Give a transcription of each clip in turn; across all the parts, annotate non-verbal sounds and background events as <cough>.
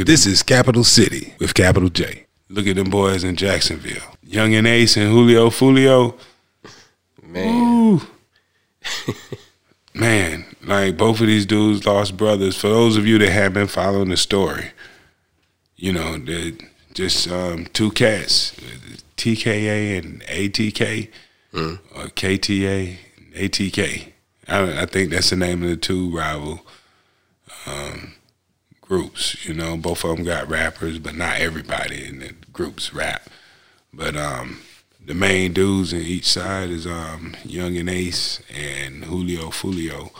at this is Capital City with Capital J. Look at them boys in Jacksonville. Yungeen Ace and Julio Foolio. Man. <laughs> Man, like both of these dudes lost brothers. For those of you that have been following the story, you know, they're just um, two cats, TKA and ATK, or KTA and ATK. I, I think that's the name of the two rival um, groups. You know, both of them got rappers, but not everybody in the groups rap. But um, the main dudes in each side is um, Yungeen Ace and Julio Foolio.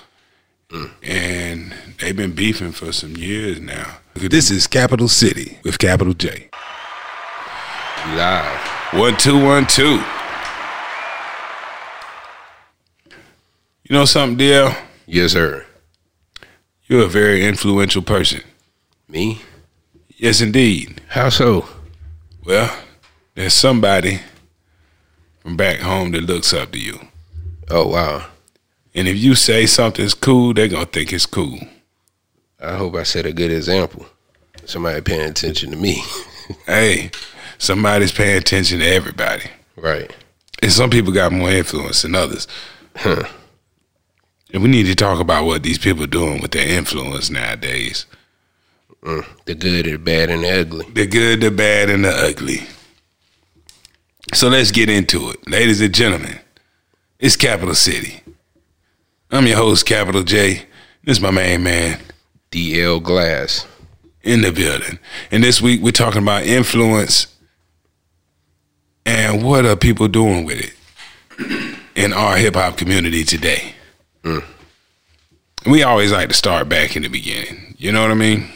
And they've been beefing for some years now. This is Capital City with Capital J. Live. One two one two. You know something, DL? Yes, sir. You're a very influential person. Me? Yes, indeed. How so? Well, there's somebody from back home that looks up to you. Oh wow. And if you say something's cool, they're gonna think it's cool. I hope I set a good example. Somebody paying attention to me. <laughs> Hey, somebody's paying attention to everybody. right. And some people got more influence than others. Huh. And we need to talk about what these people are doing with their influence nowadays. Mm. The good, the bad, and the ugly. The good, the bad, and the ugly. So let's get into it. Ladies and gentlemen, it's Capital City. I'm your host, Capital J. This is my main man DL Glass. in the building. And this week we're talking about influence and what are people doing with it in our hip hop community today. We always like to start back in the beginning. You know what I mean?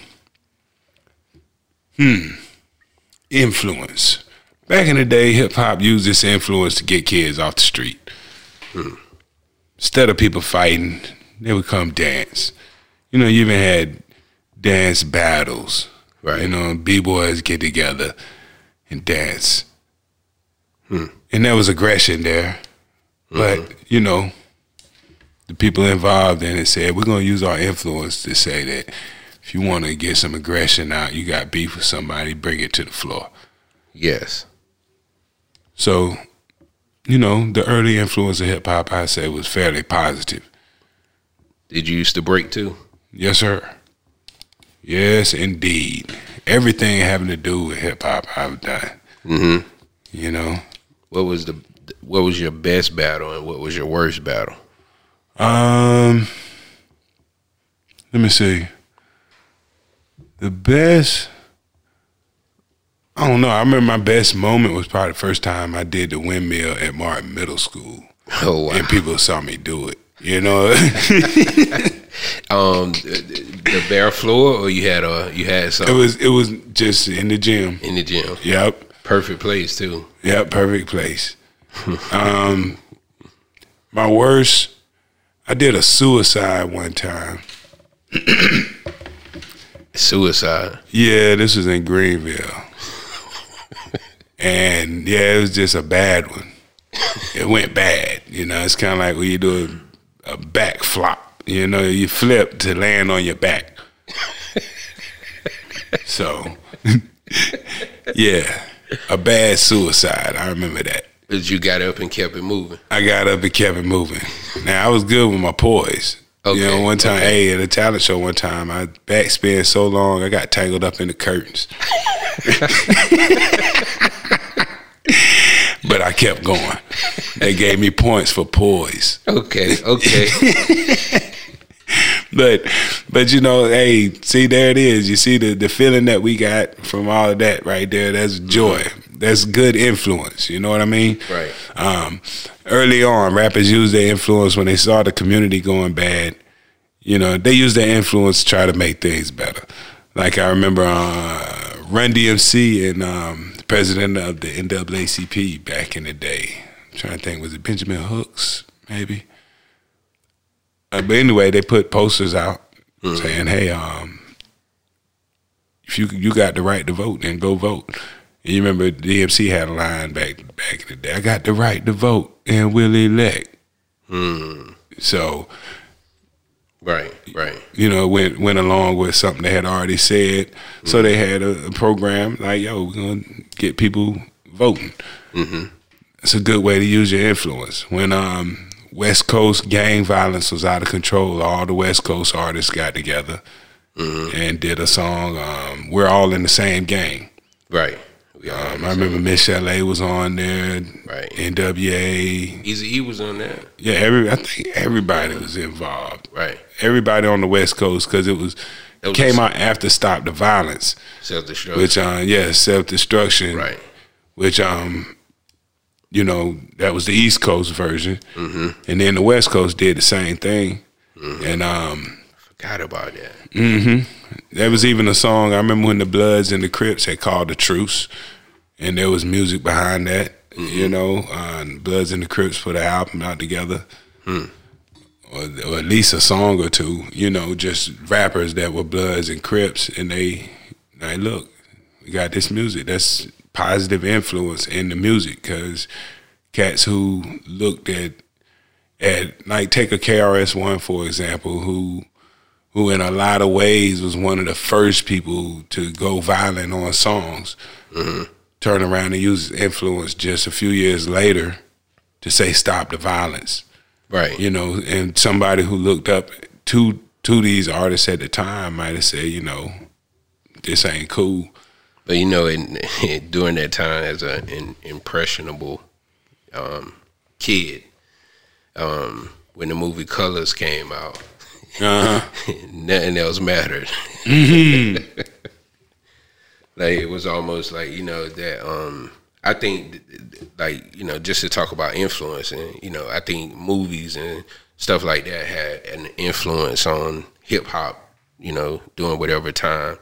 Hmm. Influence. Back in the day, hip hop used this influence to get kids off the street. Hmm. Instead of people fighting, they would come dance. You know, you even had dance battles. Right. You know, b boys get together and dance. Hmm. And there was aggression there. But, mm-hmm. you know, the people involved in it said, we're going to use our influence to say that if you want to get some aggression out, you got beef with somebody, bring it to the floor. Yes. So, you know, the early influence of hip hop, I say, was fairly positive. Did you used to break too? Yes, sir. Yes, indeed. Everything having to do with hip hop, I've done. Mm-hmm. You know, What was the what was your best battle and what was your worst battle? um, let me see. The best, I don't know. I remember my best moment was probably the first time I did the windmill at Martin Middle School, Oh wow. and people saw me do it. You know, <laughs> Um, the, bare floor or you had a you had it something was it was just in the gym. in the gym. Yep. Perfect place too. Yep. perfect place. um, my worst, I did a suicide one time. <clears throat> Suicide. Yeah, this was in Greenville. and yeah, it was just a bad one. It went bad. You know, it's kind of like when you do a, a back flop. You know, you flip to land on your back. so, <laughs> yeah, a bad suicide. I remember that. But you got up and kept it moving. I got up and kept it moving. Now I was good with my poise. You know, one time, okay. hey, at a talent show, one time, I backspin so long, I got tangled up in the curtains. <laughs> but I kept going. They gave me points for poise. Okay, okay. <laughs> <laughs> But, but you know, hey, see, there it is. You see the the feeling that we got from all of that right there. That's joy. That's good influence. You know what I mean? Right. Um, early on, rappers used their influence when they saw the community going bad. You know, they used their influence to try to make things better. Like I remember uh, Run DMC and um, the president of the NAACP back in the day. I'm trying to think, was it Benjamin Hooks? Maybe. Uh, but anyway, they put posters out saying, "Hey, um, if you you got the right to vote, then go vote." And you remember DMC had a line back back in the day. I got the right to vote and will elect. So Right, right. You know, went went along with something they had already said. Mm-hmm. So they had a, a, program like, "Yo, we're gonna get people voting." Mm-hmm. It's a good way to use your influence. When um, West Coast gang violence was out of control, all the West Coast artists got together mm-hmm. and did a song. Um, We're all in the same gang. Right. Um, I remember Miss LA was on there. Right. NWA. Easy E was on there. Yeah, every I think everybody was involved. Right. Everybody on the West Coast because it was it came out after Stop the Violence. Self destruction. Which uh yeah, self destruction. Right. Which um you know, that was the East Coast version. Mm-hmm. And then the West Coast did the same thing. Mm-hmm. And um forgot about that. Mm-hmm. There was even a song I remember when the Bloods and the Crips had called the truce, and there was music behind that. Mm-hmm. You know, uh, Bloods and the Crips put an album out together, hmm. or, or, at least a song or two. You know, just rappers that were Bloods and Crips, and they, like, look, we got this music. That's positive influence in the music because cats who looked at at like take a KRS One for example, who who in a lot of ways was one of the first people to go violent on songs, mm-hmm. turn around and use influence just a few years later to say stop the violence. Right. You know, and somebody who looked up to to these artists at the time might have said, you know, this ain't cool. But you know, in, <laughs> during that time, as an impressionable um, kid, um, when the movie Colors came out, uh-huh. <laughs> Nothing else mattered. Mm-hmm. <laughs> like it was almost like you know that. Um, I think like you know just to talk about influence and you know I think movies and stuff like that had an influence on hip hop. You know, during whatever time,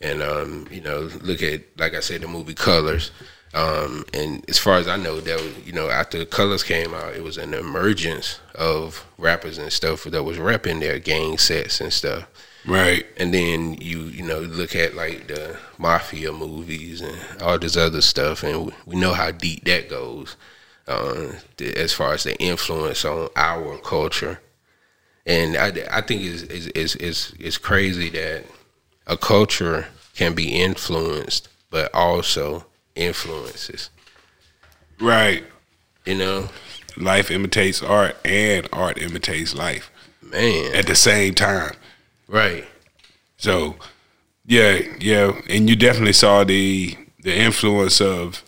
and um, you know, look at like I said, the movie Colors. Um, and as far as I know, that was, you know after Colors came out, it was an emergence of rappers and stuff that was repping their gang sets and stuff. Right. And then you you know look at like the mafia movies and all this other stuff, and we know how deep that goes uh, as far as the influence on our culture. And I, I think it's, it's, it's, it's crazy that a culture can be influenced, but also influences. Right. You know? Life imitates art and art imitates life. Man. At the same time. Right. So yeah, yeah. And you definitely saw the the influence of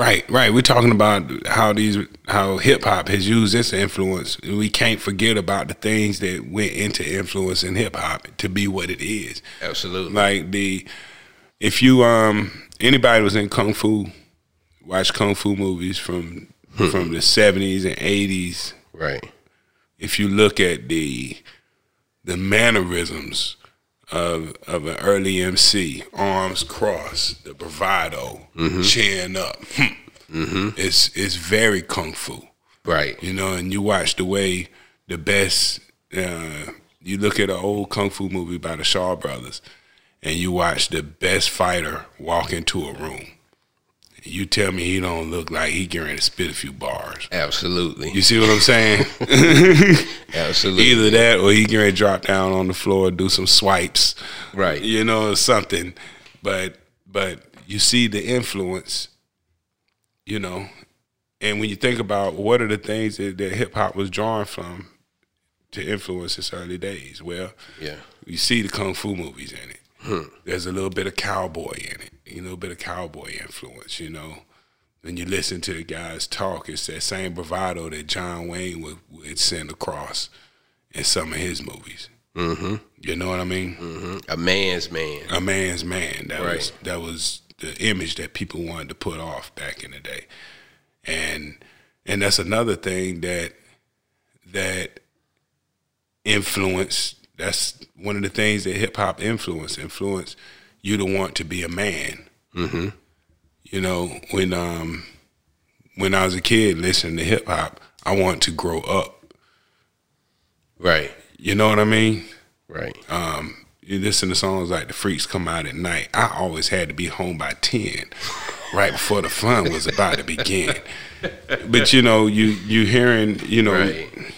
Right, right. We're talking about how these how hip hop has used this influence. We can't forget about the things that went into influence influencing hip hop to be what it is. Absolutely. Like the if you um anybody was in kung fu, watch kung fu movies from hmm. from the seventies and eighties. Right. If you look at the the mannerisms of of an early MC, arms crossed, the bravado, mm-hmm. chin up. Hmm. <laughs> Mm-hmm. It's it's very kung fu. Right. You know, and you watch the way the best. Uh, you look at an old kung fu movie by the Shaw Brothers and you watch the best fighter walk into a room. You tell me he don't look like he getting to spit a few bars. Absolutely. You see what I'm saying? <laughs> <laughs> Absolutely. Either that or he getting to drop down on the floor, do some swipes. Right. You know, something. But but you see the influence, you know, and when you think about what are the things that, that hip hop was drawn from to influence its early days, well, yeah, you see the kung fu movies in it. Hmm. There's a little bit of cowboy in it, a little bit of cowboy influence, you know. When you listen to the guys talk, it's that same bravado that John Wayne would, would send across in some of his movies. Mm-hmm. You know what I mean? Mm-hmm. A man's man. A man's man. That right. was that was the image that people wanted to put off back in the day, and and that's another thing that that influenced that's one of the things that hip hop influence influence you to want to be a man. Mm-hmm. You know, when um when I was a kid listening to hip hop, I want to grow up. Right. You know what I mean? Right. Um, you listen to songs like "The Freaks Come Out at Night." I always had to be home by ten, right before the fun was about to begin. But you know, you you hearing, you know. Right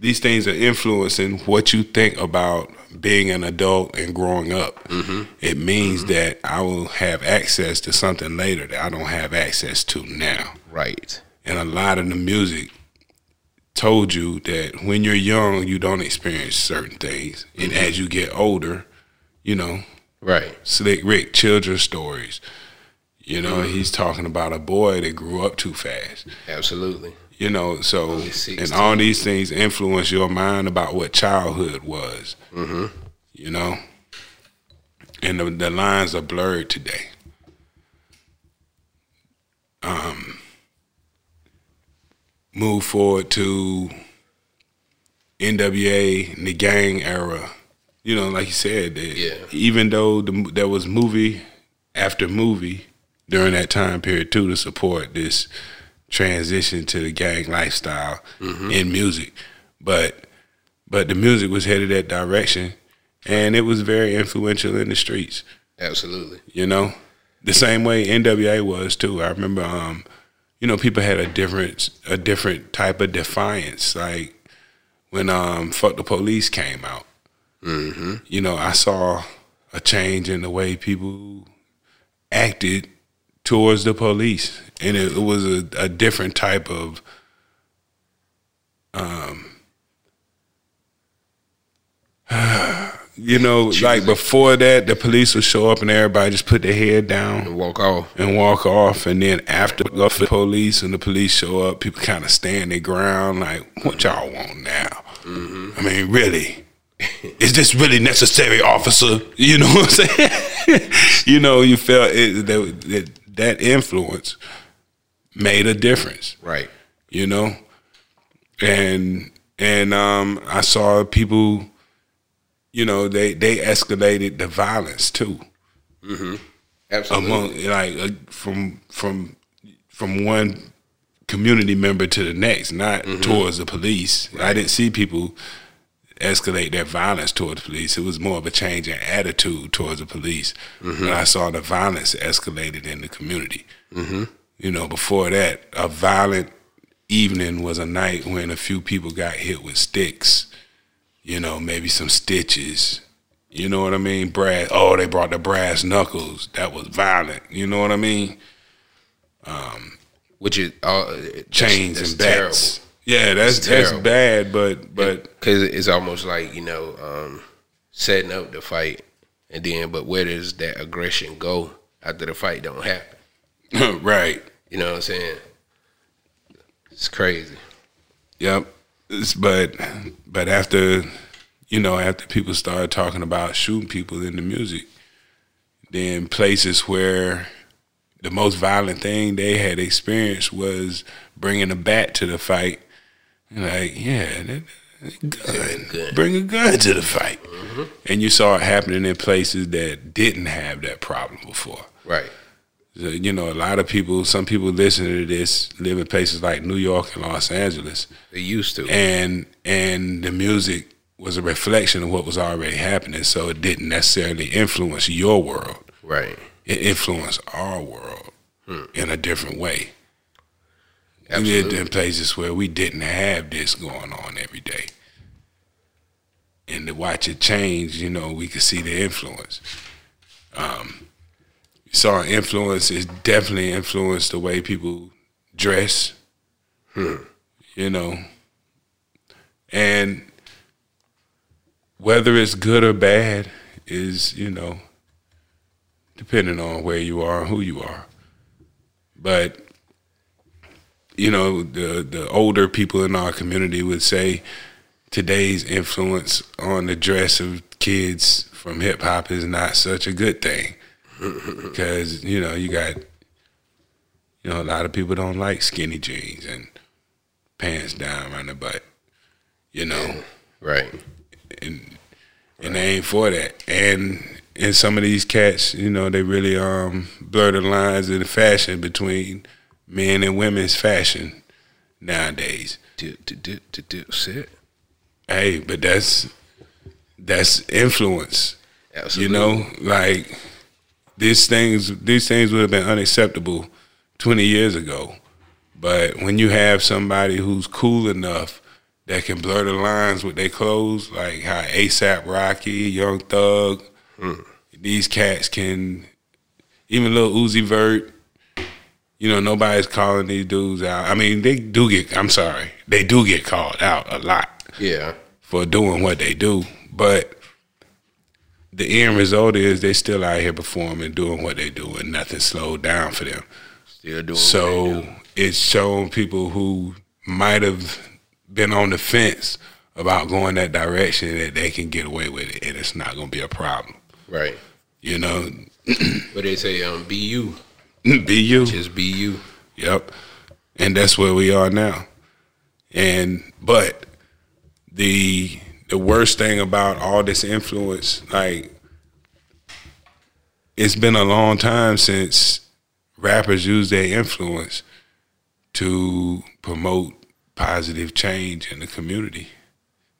these things are influencing what you think about being an adult and growing up. Mm-hmm. It means mm-hmm. that I will have access to something later that I don't have access to now. Right. And a lot of the music told you that when you're young, you don't experience certain things, and mm-hmm. as you get older, you know, right? Slick Rick children's stories. You know, mm-hmm. he's talking about a boy that grew up too fast. Absolutely. You know, so and all these things influence your mind about what childhood was. Mm-hmm. You know, and the, the lines are blurred today. Um, move forward to NWA and the gang era. You know, like you said, yeah. even though the, there was movie after movie during that time period too to support this transition to the gang lifestyle mm-hmm. in music, but but the music was headed that direction, and it was very influential in the streets. Absolutely, you know, the same way NWA was too. I remember, um, you know, people had a different a different type of defiance. Like when um, "Fuck the Police" came out, mm-hmm. you know, I saw a change in the way people acted towards the police, and it, it was a, a, different type of um, <sighs> you know, like before that, the police would show up and everybody just put their head down and walk off and walk off, and then after the police and the police show up, people kind of stand their ground, like, "What y'all want now?" Mm-hmm. I mean, really. Is this really necessary, officer? You know what I'm saying? <laughs> you know, you felt it, that, that influence made a difference. Right. You know? And and um, I saw people, you know, they they escalated the violence too. Mm-hmm. Absolutely. Among like uh, from from from one community member to the next, not mm-hmm. towards the police. Right. I didn't see people escalate their violence towards the police. It was more of a change in attitude towards the police. Mm-hmm. But I saw the violence escalated in the community. Mm-hmm. You know, before that, a violent evening was a night when a few people got hit with sticks. You know, maybe some stitches. You know what I mean? Brass. Oh, they brought the brass knuckles. That was violent. You know what I mean? Um, Which is uh, chains that's, that's and bats. Terrible. Yeah, that's that's bad, but but because it's almost like you know um, setting up the fight, and then but where does that aggression go after the fight don't happen? <laughs> right. You know what I'm saying? It's crazy. Yep. It's, but but after you know after people started talking about shooting people in the music, then places where the most violent thing they had experienced was bringing a bat to the fight like, yeah, that, gun. Bring a gun to the fight. Mm-hmm. And you saw it happening in places that didn't have that problem before. Right. So, you know, a lot of people, some people listening to this live in places like New York and Los Angeles. They used to. And and the music was a reflection of what was already happening. So it didn't necessarily influence your world. Right. It influenced our world hmm. in a different way. Absolutely. We lived in places where we didn't have this going on every day. And to watch it change, you know, we could see the influence. Um, saw influence is definitely influenced the way people dress. Hmm. You know. And whether it's good or bad is, you know, depending on where you are and who you are. But you know, the the older people in our community would say today's influence on the dress of kids from hip hop is not such a good thing <laughs> because you know you got you know a lot of people don't like skinny jeans and pants down around the butt, you know, right, and and right. they ain't for that and. And some of these cats, you know, they really um, blur the lines in the fashion between men and women's fashion nowadays. Do, do, do, do, do, sit. Hey, but that's that's influence. Absolutely. You know, like these things these things would have been unacceptable 20 years ago. But when you have somebody who's cool enough that can blur the lines with their clothes, like how ASAP Rocky, Young Thug, mm. these cats can, even Lil Uzi Vert. You know, nobody's calling these dudes out. I mean, they do get. I'm sorry, they do get called out a lot. Yeah, for doing what they do, but the end result is they still out here performing, doing what they do, and nothing slowed down for them. Still doing. So it's showing people who might have been on the fence about going that direction that they can get away with it, and it's not going to be a problem. Right. You know. <clears throat> but they say um, be you. <laughs> be you. Just be you. Yep. And that's where we are now. And but the the worst thing about all this influence, like it's been a long time since rappers use their influence to promote positive change in the community.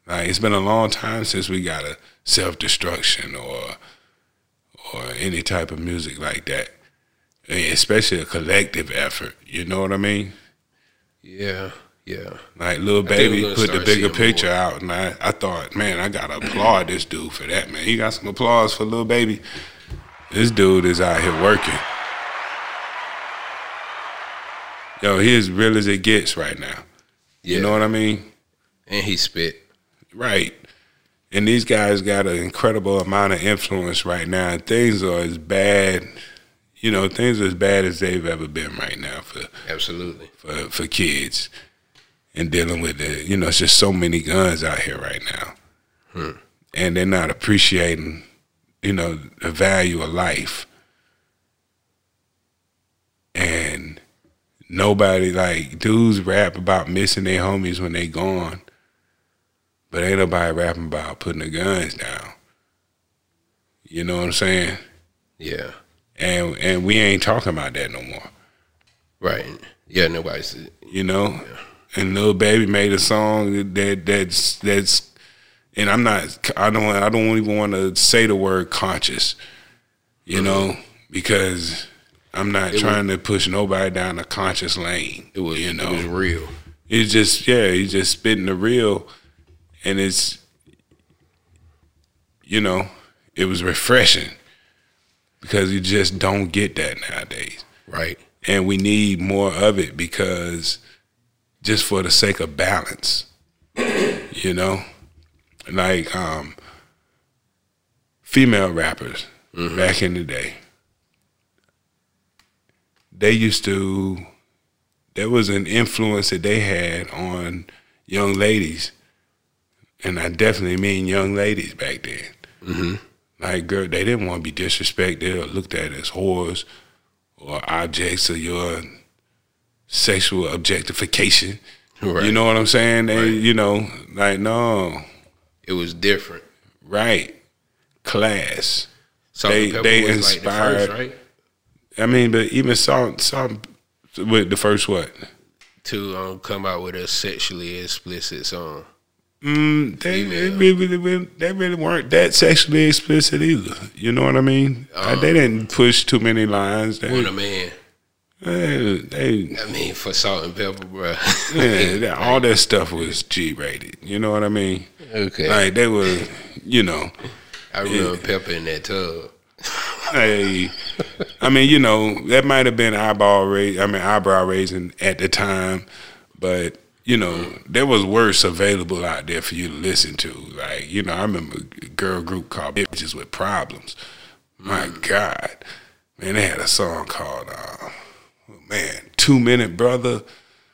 Like it's been a long time since we got a self destruction or or any type of music like that. Especially a collective effort. You know what I mean? Yeah, yeah. Like Lil Baby put the bigger picture more. out, and I, I thought, man, I gotta applaud this dude for that, man. He got some applause for Lil Baby. This dude is out here working. Yo, he as real as it gets right now. Yeah. You know what I mean? And he spit. Right. And these guys got an incredible amount of influence right now. Things are as bad, you know, things are as bad as they've ever been right now for absolutely for for kids and dealing with it. You know, it's just so many guns out here right now, hmm. and they're not appreciating, you know, the value of life. And nobody like dudes rap about missing their homies when they gone, but ain't nobody rapping about putting the guns down. You know what I'm saying? Yeah. And and we ain't talking about that no more. Right. Yeah. Nobody's. You know. Yeah. And Lil Baby made a song that that's that's, and I'm not. I don't. I don't even want to say the word conscious. You mm-hmm. know, because I'm not it trying was, to push nobody down a conscious lane. It was, you know, it was real. It's just, yeah, he's just spitting the real, and it's, you know, it was refreshing because you just don't get that nowadays, right? And we need more of it because, just for the sake of balance, <coughs> you know, like um, female rappers mm-hmm. back in the day they used to there was an influence that they had on young ladies, and I definitely mean young ladies back then. Mm-hmm. Like, girl, they didn't want to be disrespected or looked at as whores or objects of your sexual objectification. Right. You know what I'm saying? They, right. you know, like no, it was different. Right, class. they they inspired. Like the first, right? I mean, but even Salt, Salt with the first what? To um, come out with a sexually explicit song. Mm, they, they, really, they really weren't that sexually explicit either. You know what I mean? Um, they didn't push too many lines. They, what a man. They, they, I mean, for Salt-N-Pepa, bro. <laughs> yeah, all that stuff was G rated. You know what I mean? Okay. Like they were, you know. I remember yeah. Pepa in that tub hey, I mean, you know, that might have been eyeball raise. I mean, eyebrow raising at the time, but you know, there was worse available out there for you to listen to. Like, you know, I remember a girl group called Bytches with Problems. My mm. God, man, they had a song called, uh, man, Two Minute Brother.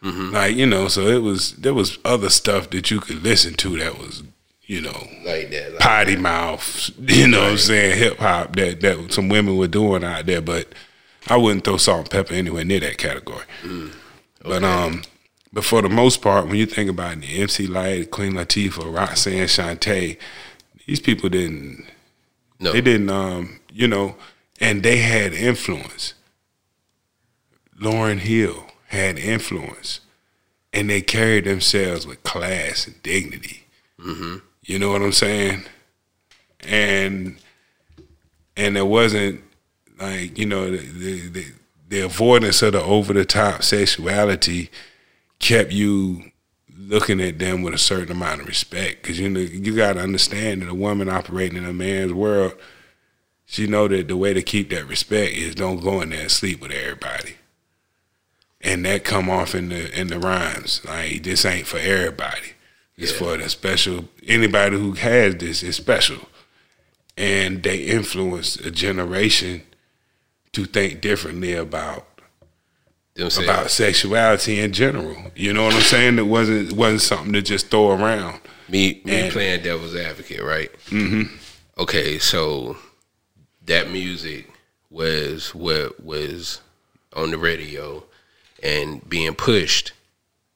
Mm-hmm. Like, you know, so it was there was other stuff that you could listen to that was you know, like that, like potty that. mouth, <laughs> you know right. what I'm saying, hip hop that that some women were doing out there, but I wouldn't throw Salt-N-Pepa anywhere near that category. Mm. Okay. But um, but for the most part, when you think about the MC Lyte, Queen Latifah, Roxanne Shante, these people didn't. No. They didn't. Um, you know, and they had influence. Lauryn Hill had influence, and they carried themselves with class and dignity. Mm-hmm. You know what I'm saying? And and it wasn't like you know the the, the avoidance of the over the top sexuality kept you looking at them with a certain amount of respect. Because you know you got to understand that a woman operating in a man's world she know that the way to keep that respect is don't go in there and sleep with everybody. And that come off in the in the rhymes. Like this ain't for everybody. It's yeah. for the special anybody who has this is special. And they influence a generation to think differently about about sexuality in general. You know what I'm saying? It wasn't it wasn't something to just throw around. Me me and, playing devil's advocate, right? Mm-hmm. Okay, so that music was what was on the radio and being pushed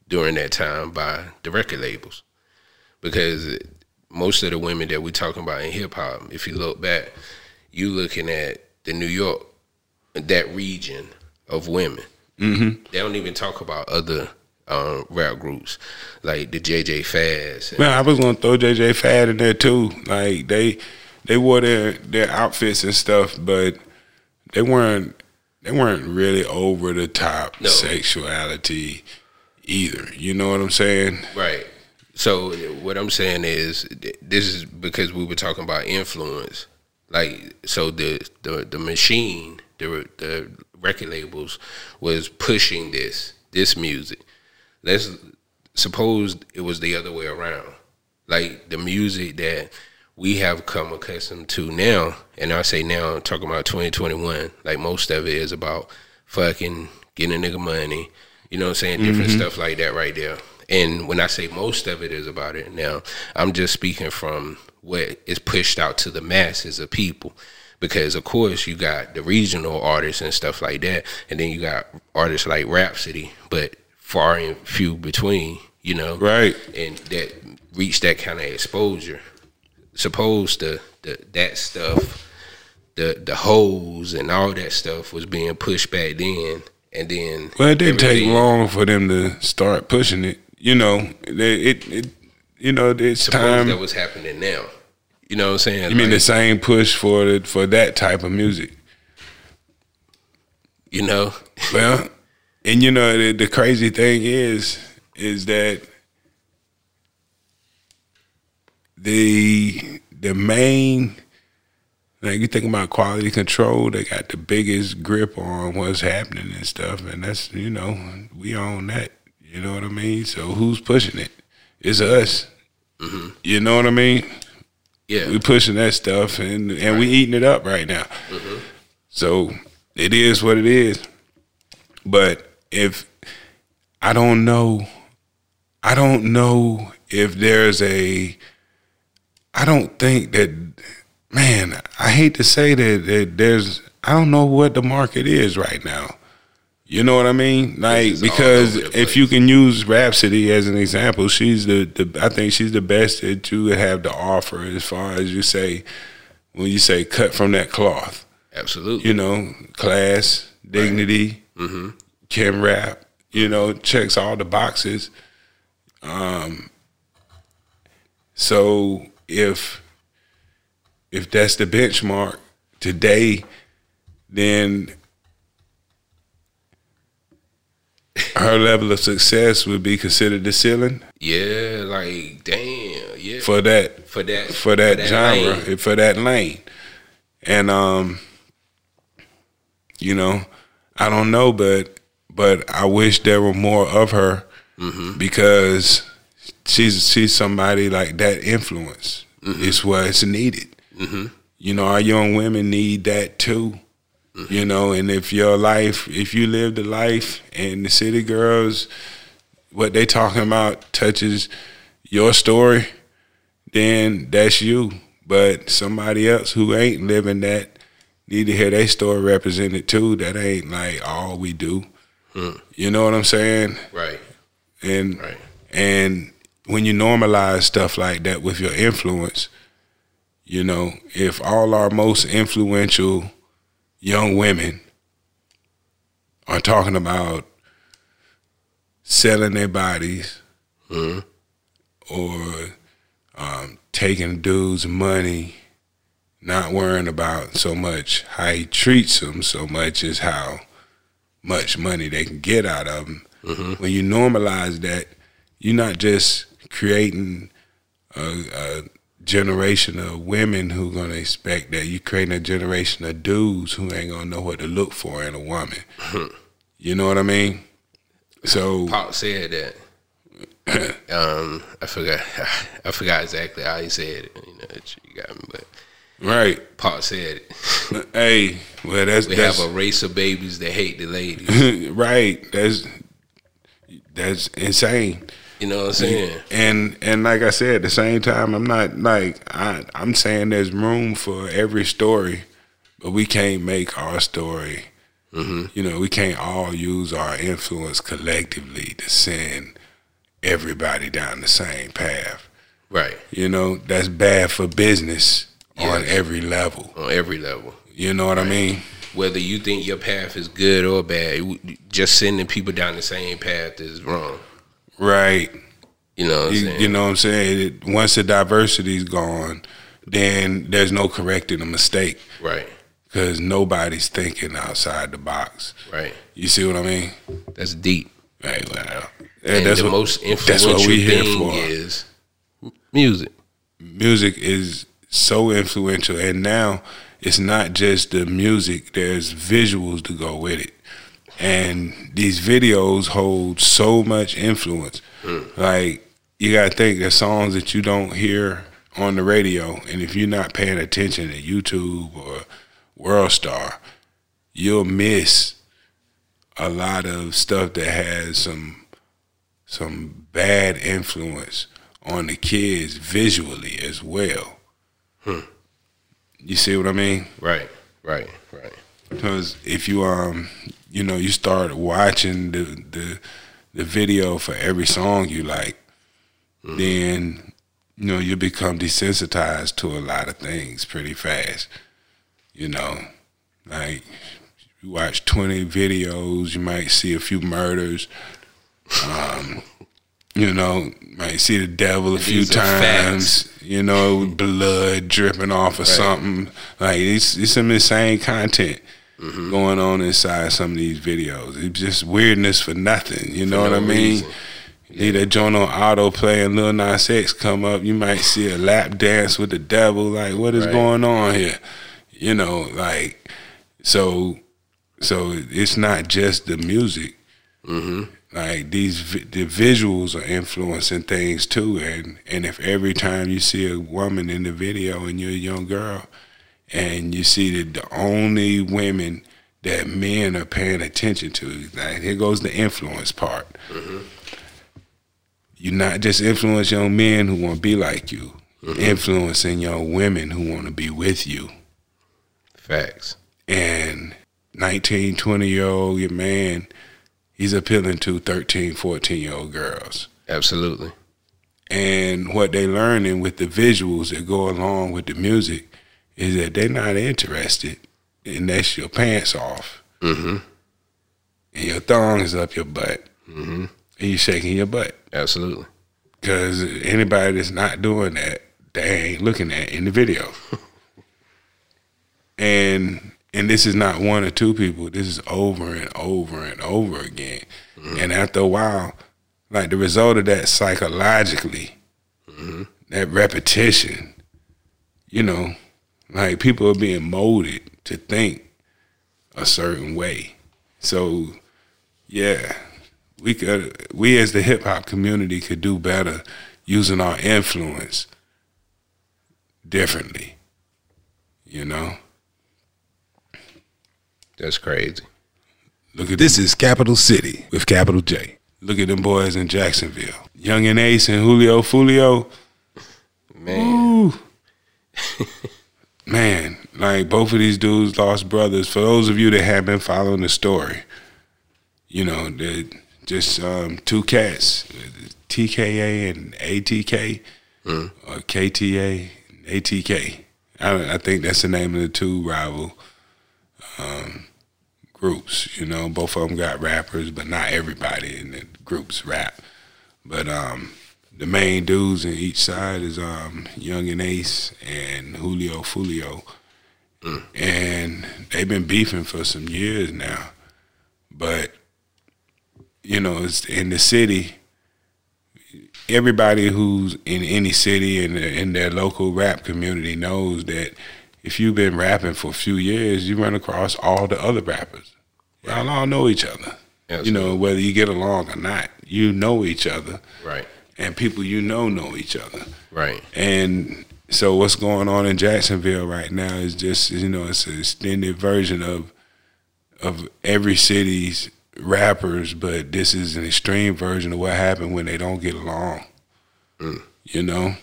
during that time by the record labels because most of the women that we're talking about in hip hop, if you look back, you looking at the New York, that region of women. Mm-hmm. They don't even talk about other um, rap groups like the JJ Fad. Man, I was gonna throw JJ Fad in there too. Like they they wore their their outfits and stuff, but they weren't they weren't really over the top no. sexuality either. You know what I'm saying? Right. So what I'm saying is, this is because we were talking about influence. Like, so the the the machine, the the record labels was pushing this this music. Let's suppose it was the other way around. Like the music that we have come accustomed to now, and I say now, I'm talking about 2021. Like most of it is about fucking getting a nigga money. You know what I'm saying? Different mm-hmm. stuff like that right there. And when I say most of it is about it now, I'm just speaking from what is pushed out to the masses of people. Because of course you got the regional artists and stuff like that, and then you got artists like Rapsody, but far and few between, you know. Right. And that reach that kind of exposure. Suppose the, the that stuff, the the holes and all that stuff was being pushed back then and then well it didn't take long for them to start pushing it you know, it, it you know, it's time. That was happening now. You know what I'm saying? You mean the same push for the, for that type of music? You know. well, and you know the, the crazy thing is, is that the the main like you think about quality control, they got the biggest grip on what's happening and stuff, and that's you know we own that. You know what I mean? So who's pushing it? It's us. Mm-hmm. You know what I mean? Yeah, we pushing that stuff and and right. we eating it up right now. Mm-hmm. So it is what it is. But if I don't know, I don't know if there's a. I don't think that. Man, I hate to say that, that there's. I don't know what the market is right now. You know what I mean? Like because if you can use Rapsody as an example, she's the, the I think she's the best that you have to offer as far as you say when you say cut from that cloth. Absolutely. You know, class, dignity, right. mm-hmm. can rap. You know, checks all the boxes. Um. So if if that's the benchmark today, then her level of success would be considered the ceiling. Yeah, like damn, yeah. For that, for that, for that, for that genre, lane. for that lane, and um, you know, I don't know, but but I wish there were more of her mm-hmm. because she's she's somebody like that influence. Mm-hmm. It's what's needed. Mm-hmm. You know, our young women need that too. Mm-hmm. You know, and if your life, if you live the life and the city girls, what they talking about touches your story, then that's you. But somebody else who ain't living that need to hear their story represented too. That ain't like all we do. Mm. You know what I'm saying? Right. And right. and when you normalize stuff like that with your influence, you know, if all our most influential young women are talking about selling their bodies mm-hmm. or um, taking dudes' money, not worrying about so much how he treats them so much as how much money they can get out of them. Mm-hmm. When you normalize that, you're not just creating a, a generation of women who gonna expect that. You creating a generation of dudes who ain't gonna know what to look for in a woman. you know what I mean? So Pop said that. <clears throat> um, I forgot. <laughs> I forgot exactly how he said it. You know, you got me, but right. Pop said it. <laughs> Hey, well that's We that's have a race of babies that hate the ladies. <laughs> right. That's that's insane. You know what I'm saying? And and like I said, at the same time, I'm not like I I'm saying there's room for every story, but we can't make our story. Mm-hmm. You know, we can't all use our influence collectively to send everybody down the same path. Right. You know, that's bad for business on every level. On every level. You know what I mean? Whether you think your path is good or bad, just sending people down the same path is wrong. Right. You know what I'm You, saying? you know what I'm saying? It, once the diversity's gone, then there's no correcting a mistake right. because nobody's thinking outside the box. Right. You see what I mean? That's deep. Right. Well, And and that's the what, most that's what we here for. is music. music is so influential and now it's not just the music there's visuals to go with it and these videos hold so much influence hmm. like you got to think there's songs that you don't hear on the radio and if you're not paying attention to youtube or world star you'll miss a lot of stuff that has some some bad influence on the kids visually as well. Hmm. You see what I mean? Right. Right. Right. Because if you um, you know, you start watching the the the video for every song you like, then you know you become desensitized to a lot of things pretty fast. You know, like you watch twenty videos, you might see a few murders. Um, you know, might see the devil a few times. You know, blood dripping off or something. Like it's it's some insane content Mm-hmm. going on inside some of these videos. It's just weirdness for nothing. You know what I mean? reason. Leave that joint on auto play and Lil Nas X come up. You might see a lap dance with the devil. Like, what is Right. going on here? You know, like, so, so it's not just the music. Mm-hmm. Like these, the visuals are influencing things too. And and if every time you see a woman in the video and you're a young girl, and you see that the only women that men are paying attention to, like here goes the influence part. You're not just influencing young men who want to be like you. You're influencing young women who want to be with you. Facts. And 19, 20 year old your man, he's appealing to 13, 14 year old girls. Absolutely. And what they learning with the visuals that go along with the music is that they're not interested unless your pants off Mm-hmm. and your thong is up your butt Mm-hmm. and you shaking your butt. Absolutely. Because anybody that's not doing that, they ain't looking at in the video. <laughs> and and this is not one or two people. This is over and over and over again. And after a while, like the result of that psychologically, that repetition, you know, like people are being molded to think a certain way. So, yeah, we could, we as the hip hop community could do better using our influence differently. You know, That's crazy. look at this is Capital City with capital J. Look at them boys in Jacksonville, Yungeen Ace and Julio Foolio. Man. <laughs> Man, like both of these dudes lost brothers. For those of you that have been following the story, you know, just um, two cats, TKA and ATK, or KTA and ATK. I, I think that's the name of the two rival um, groups. You know, both of them got rappers, but not everybody in the groups rap. But um, the main dudes in each side is um, Yungeen Ace and Julio Foolio. And they've been beefing for some years now. But, you know, it's in the city, everybody who's in any city and in, in their local rap community knows that if you've been rapping for a few years, you run across all the other rappers. Y'all all know each other. You know, whether you get along or not, you know each other, Right. And people you know know each other. Right. And so what's going on in Jacksonville right now is just you know it's an extended version of of every city's rappers, but this is an extreme version of what happened when they don't get along. Mm. You know?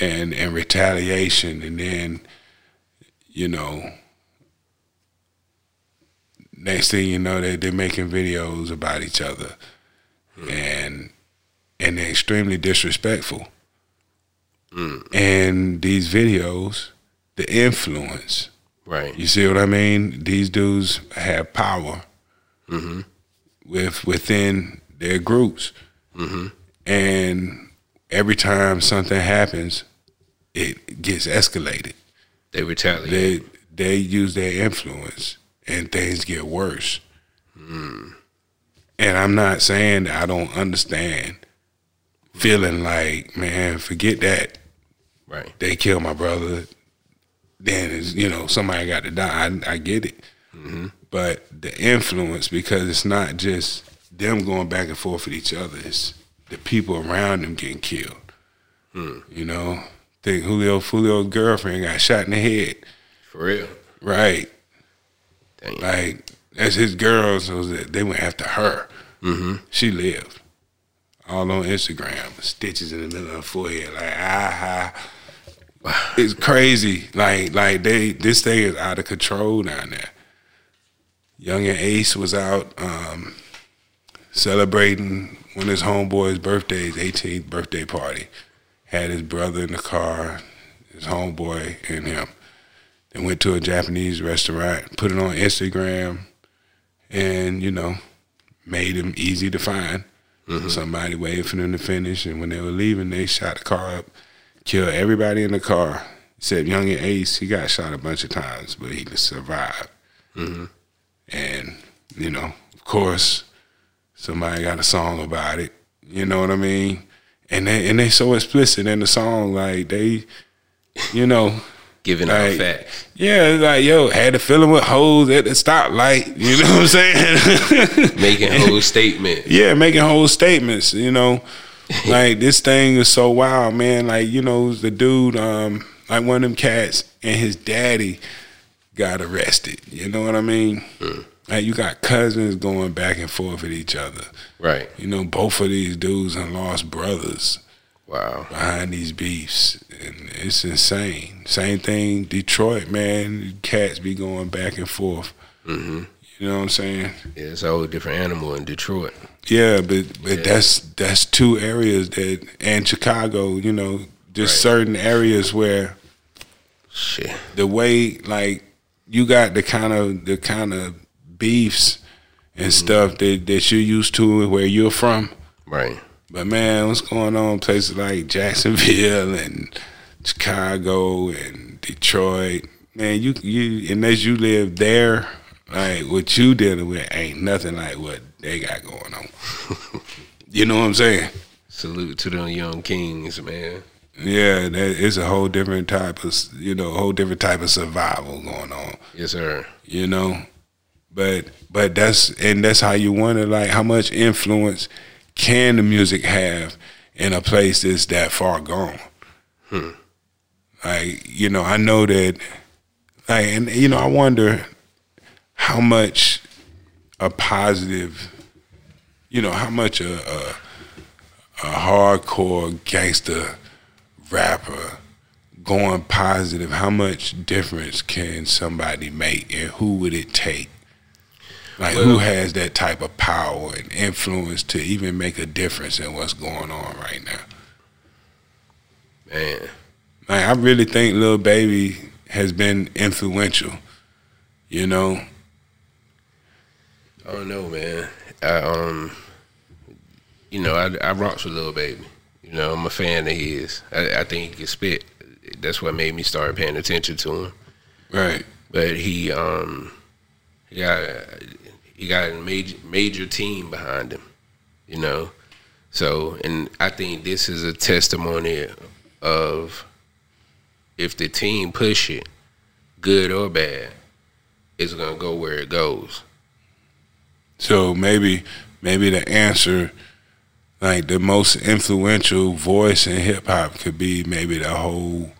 And and retaliation and then you know next thing you know they they're making videos about each other mm. and and they're extremely disrespectful. Mm. And these videos, the influence, Right. you see what I mean? These dudes have power mm-hmm. with within their groups, mm-hmm. and every time something happens, it gets escalated. They retaliate. They they use their influence, and things get worse. Mm. And I'm not saying that I don't understand feeling like, man, forget that right. they killed my brother, then it's, you know somebody got to die. I, I get it, but the influence because it's not just them going back and forth with each other. It's the people around them getting killed. You know, think Julio Julio's girlfriend got shot in the head. For real. Right, Dang. like that's his girl, so that they went after her. Mm-hmm. She lived. All on Instagram, stitches in the middle of her forehead, like ah, ah. <sighs> It's crazy. Like like they this thing is out of control down there. Yungeen Ace was out um, celebrating one of his homeboys' birthdays, 18th birthday party. Had his brother in the car, his homeboy and him. They went to a Japanese restaurant, put it on Instagram, and you know, made him easy to find. Mm-hmm. Somebody waited for them to finish, and when they were leaving, they shot the car up, killed everybody in the car except Yungeen Ace. He got shot a bunch of times, but he survived. Mm-hmm. And you know, of course, somebody got a song about it. You know what I mean? And they and they so explicit in the song, like they, you know. Giving out Like, facts. Yeah, it's like yo, had a feeling with hoes at the stoplight. You know what I'm saying? <laughs> Making <laughs> whole statement. yeah, making whole statements. You know, <laughs> like this thing is so wild, man. Like you know, the dude, um, like one of them cats, and his daddy got arrested. You know what I mean? Like you got cousins going back and forth with each other. Right. You know, both of these dudes and lost brothers Wow. behind these beefs, and it's insane. Same thing, Detroit, man. Cats be going back and forth. hmm You know what I'm saying? Yeah, it's a whole different animal in Detroit. Yeah, but but Yeah. that's that's two areas that and Chicago. You know, just Right. certain areas where Shit. the way like you got the kind of the kind of beefs and stuff that that you're used to where you're from. Right. But man, what's going on in places like Jacksonville and Chicago and Detroit? Man, you you unless you live there, like what you dealing with ain't nothing like what they got going on. <laughs> you know what I'm saying? Salute to them young kings, man. Yeah, that it's a whole different type of you know, a whole different type of survival going on. Yes, sir. You know? But but that's and that's how you wonder like how much influence can the music have in a place that's that far gone? Hmm. Like, you know, I know that like and you know, I wonder how much a positive you know, how much a a, a hardcore gangster rapper going positive, how much difference can somebody make and who would it take? Like who has that type of power and influence to even make a difference in what's going on right now? Man. Like I really think Lil Baby has been influential. You know? I don't know, man. I um, you know, I I rocks with Lil Baby. You know, I'm a fan of his. I, I think he can spit. That's what made me start paying attention to him. Right. But he um, got he got a major major team behind him. You know, So, and I think this is a testimony of if the team push it, good or bad, it's gonna go where it goes. So maybe maybe the answer like the most influential voice in hip hop could be maybe the whole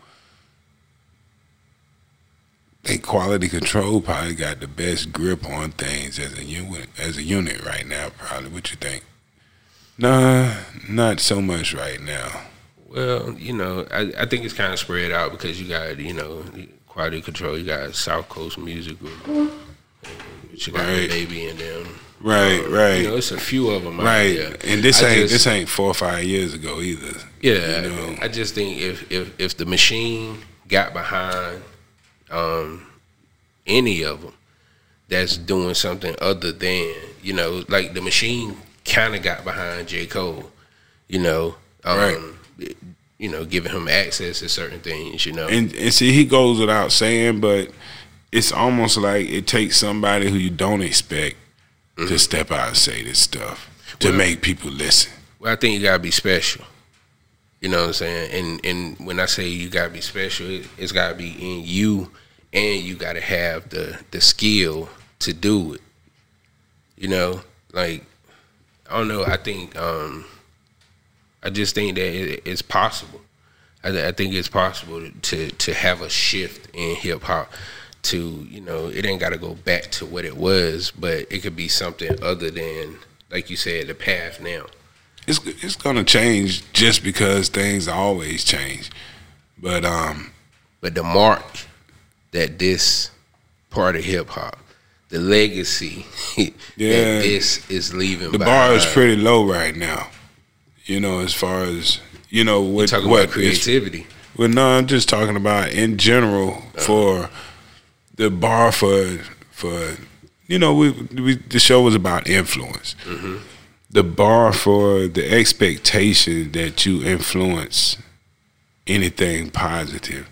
think quality control probably got the best grip on things as a unit as a unit right now, probably. What you think? Nah, not so much right now. Well, you know, I, I think it's kind of spread out because you got, you know, quality control, you got South Coast Music Group, you got right. Baby and them. Right, uh, right. You know, it's a few of them. Right, and this I ain't just, this ain't four or five years ago either. Yeah, you know? I just think if if if the machine got behind um, any of them that's doing something other than you know, like the machine kind of got behind J Cole, you know, um, right. You know, giving him access to certain things, you know. And and see, he goes without saying, but it's almost like it takes somebody who you don't expect mm-hmm. to step out and say this stuff to well, make people listen. Well, I think you gotta be special. You know what I'm saying? And and when I say you gotta be special, it, has gotta be in you, and you gotta have the the skill to do it. You know, like I don't know. I think um, I just think that it, it's possible. I, I, think it's possible to to have a shift in hip hop to you know it ain't got to go back to what it was, but it could be something other than like you said the path now. It's it's gonna change just because things always change, but um, but the mark that this part of hip hop, the legacy <laughs> yeah, that this is leaving. The bar is pretty low right now. You know, as far as you know, what, you talking what about creativity. Well, no, I'm just talking about in general uh-huh. for the bar for for you know we, we the show was about influence. Mm-hmm. The bar for the expectation that you influence anything positive.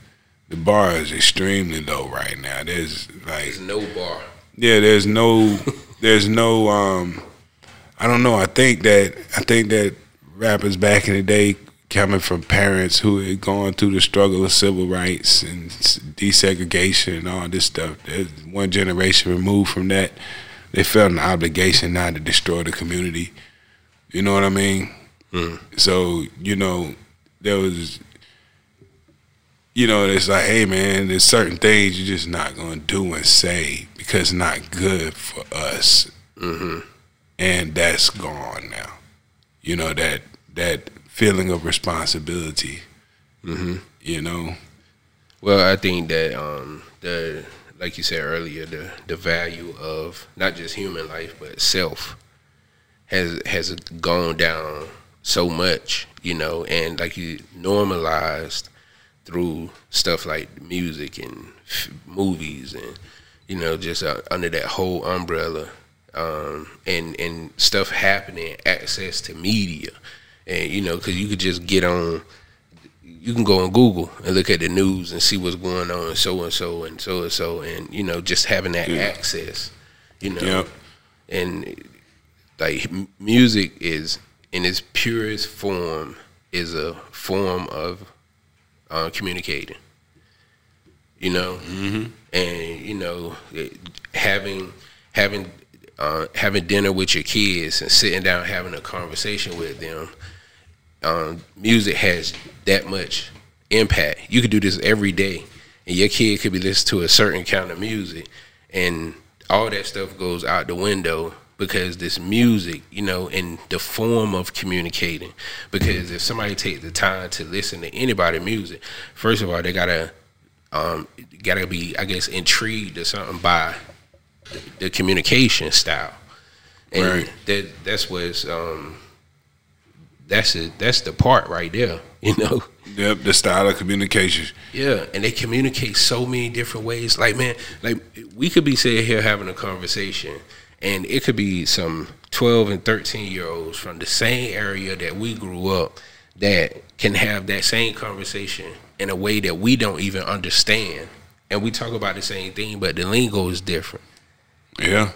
The bar is extremely low right now. There's like there's no bar. Yeah, there's no <laughs> there's no um I don't know. I think that I think that rappers back in the day coming from parents who had gone through the struggle of civil rights and desegregation and all this stuff. There's one generation removed from that. They felt an obligation now to destroy the community. You know what I mean? Mm. So, you know, there was, you know, it's like, hey, man, there's certain things you're just not going to do and say because it's not good for us. Mm-hmm. And that's gone now. You know, that, that feeling of responsibility. Mm-hmm. You know. Well, I think that um, the like you said earlier, the the value of not just human life but self has has gone down so much, you know, and like you normalized through stuff like music and f- movies and you know just uh, under that whole umbrella um, and and stuff happening, access to media and you know, because you could just get on. You can go on Google and look at the news and see what's going on, and so and so and so and so, and you know, just having that yeah. access, you know, yep. and like music is in its purest form is a form of uh, communicating. You know, mm-hmm. and you know, having having uh, having dinner with your kids and sitting down having a conversation with them um, music has that much impact. You could do this every day, and your kid could be listening to a certain kind of music, and all that stuff goes out the window because this music, you know, in the form of communicating. Because if somebody takes the time to listen to anybody music, first of all, they gotta um, gotta be, I guess, intrigued or something by the, the communication style, and right. that that's what's um, that's it. That's the part right there. <laughs> You know. Yep, the style of communication. Yeah, and they communicate so many different ways. Like man, like we could be sitting here having a conversation, and it could be some twelve and thirteen year olds from the same area that we grew up that can have that same conversation in a way that we don't even understand, and we talk about the same thing, but the lingo is different. Yeah.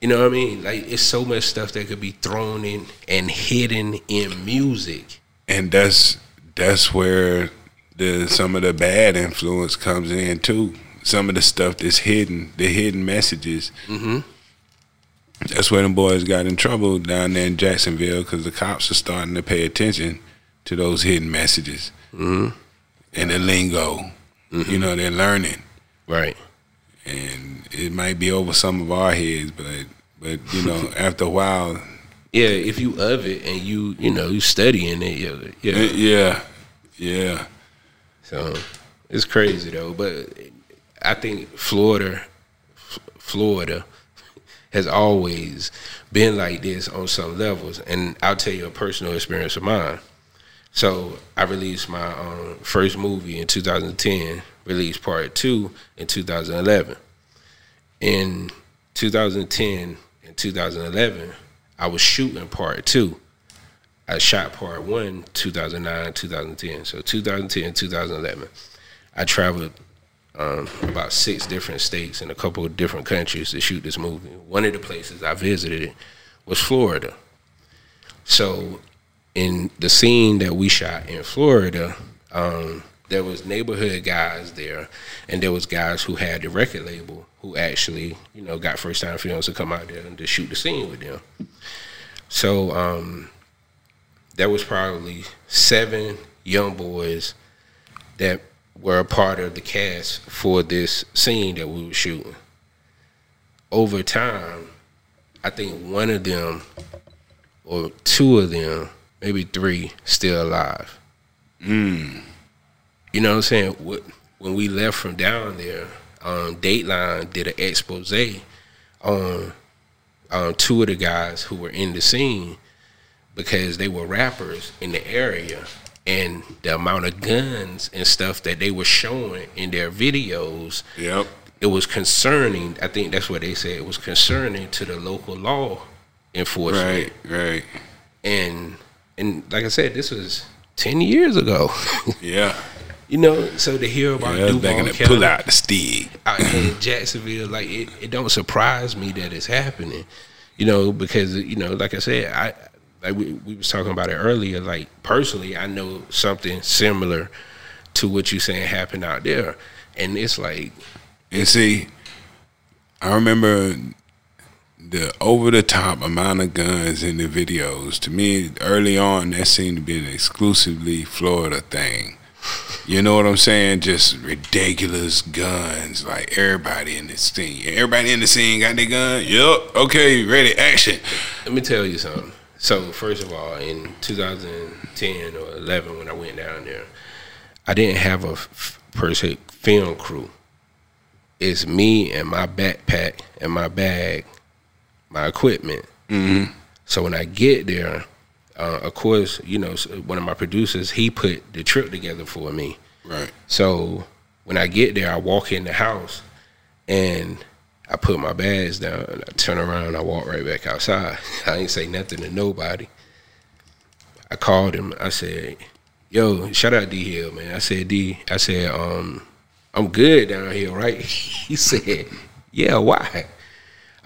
You know what I mean? Like it's so much stuff that could be thrown in and hidden in music. And that's that's where the some of the bad influence comes in too. Some of the stuff that's hidden, the hidden messages. Mm-hmm. That's where the boys got in trouble down there in Jacksonville because the cops are starting to pay attention to those hidden messages Mm-hmm. and the lingo. You know, they're learning, Right. and it might be over some of our heads, but but you know, <laughs> after a while, Yeah, if you of it and you you know you studying it, yeah, yeah. eh, yeah, yeah, So it's crazy though. But I think Florida, Florida, has always been like this on some levels. And I'll tell you a personal experience of mine. So I released my um, first movie in 2010, released part two in 2011. In 2010 and 2011, I was shooting part two. I shot part one 2009, 2010. So 2010, 2011. I traveled um, about six different states and a couple of different countries to shoot this movie. One of the places I visited was Florida. So in the scene that we shot in Florida, um, there was neighborhood guys there, and there was guys who had the record label who actually, you know, got first time films to come out there and to shoot the scene with them. So um, there was probably seven young boys that were a part of the cast for this scene that we were shooting. Over time, I think one of them or two of them, maybe three, still alive. mm, You know what I'm saying? When we left from down there, um, Dateline did an expose on um, two of the guys who were in the scene because they were rappers in the area and the amount of guns and stuff that they were showing in their videos yep, it was concerning i think that's what they said it was concerning to the local law enforcement right, right, and and like i said this was 10 years ago <laughs> yeah. you know so to hear about Yeah, that's back in Duval County pull out the steed. out in <clears throat> Jacksonville, like it, it don't surprise me that it's happening. You know, because you know, like I said, I like we, we was talking about it earlier. Like personally, I know something similar to what you saying happened out there, and it's like, And see, I remember the over the top amount of guns in the videos. To me, early on, that seemed to be an exclusively Florida thing. You know what I'm saying? Just ridiculous guns. Like everybody in this scene. Everybody in the scene got their gun. Yup. Okay, ready, action. let me tell you something. So first of all, in 2010 or 11, when I went down there, I didn't have a f- per se film crew. It's me and my backpack and my bag, my equipment. Mm-hmm. So when I get there, uh, of course, you know, one of my producers, he put the trip together for me. Right. So when I get there, I walk in the house and I put my bags down and I turn around and I walk right back outside. <laughs> I ain't say nothing to nobody. I called him. I said, "Yo, shout out D Hill, man." I said, "D," I said, "Um, I'm good down here, right?" <laughs> He said, "Yeah, why?"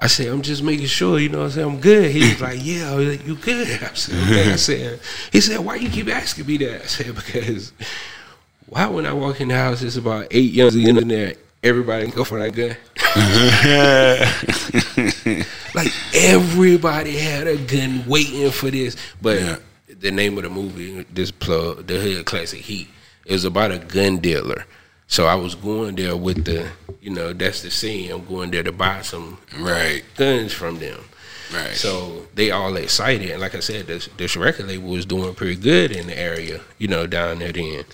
I said, "I'm just making sure, you know. what I'm saying I'm good." He was like, "Yeah, was like, you good?" <laughs> I said, okay. I said, "He said, why you keep asking me that?" I said, "Because why when I walk in the house, it's about eight youngs in there, everybody go for that gun." <laughs> like everybody had a gun waiting for this. But Yeah. the name of the movie, this plug, the Hood Classic Heat, is about a gun dealer. So I was going there with the, you know, that's the scene. I'm going there to buy some Right. guns from them. Right. So they all excited, and like I said, this this record label was doing pretty good in the area, you know, down there then.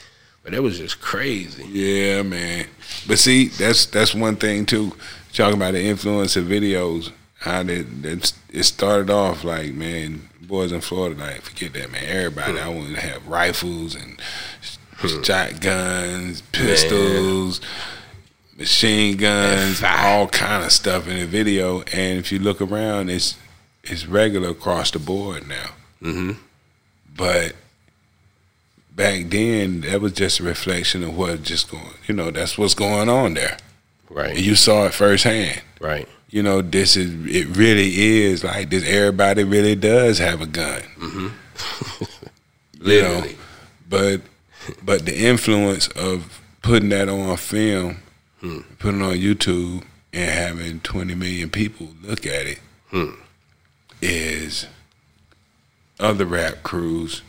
But that was just crazy. Yeah, man. But see, that's that's one thing too. Talking about the influence of videos, how that it started off like man, boys in Florida, like forget that man. Everybody, I want to have rifles and shotguns, pistols, machine guns, F5. all kind of stuff in the video. And if you look around, it's it's regular across the board now. hmm But back then, that was just a reflection of what just going. You know, that's what's going on there. Right, And you saw it firsthand. right. you know, this is it really is like this. Everybody really does have a gun. Mm-hmm. <laughs> you know, but but the influence of putting that on film, Hmm. putting it on YouTube, and having twenty million people look at it is Hmm. other rap crews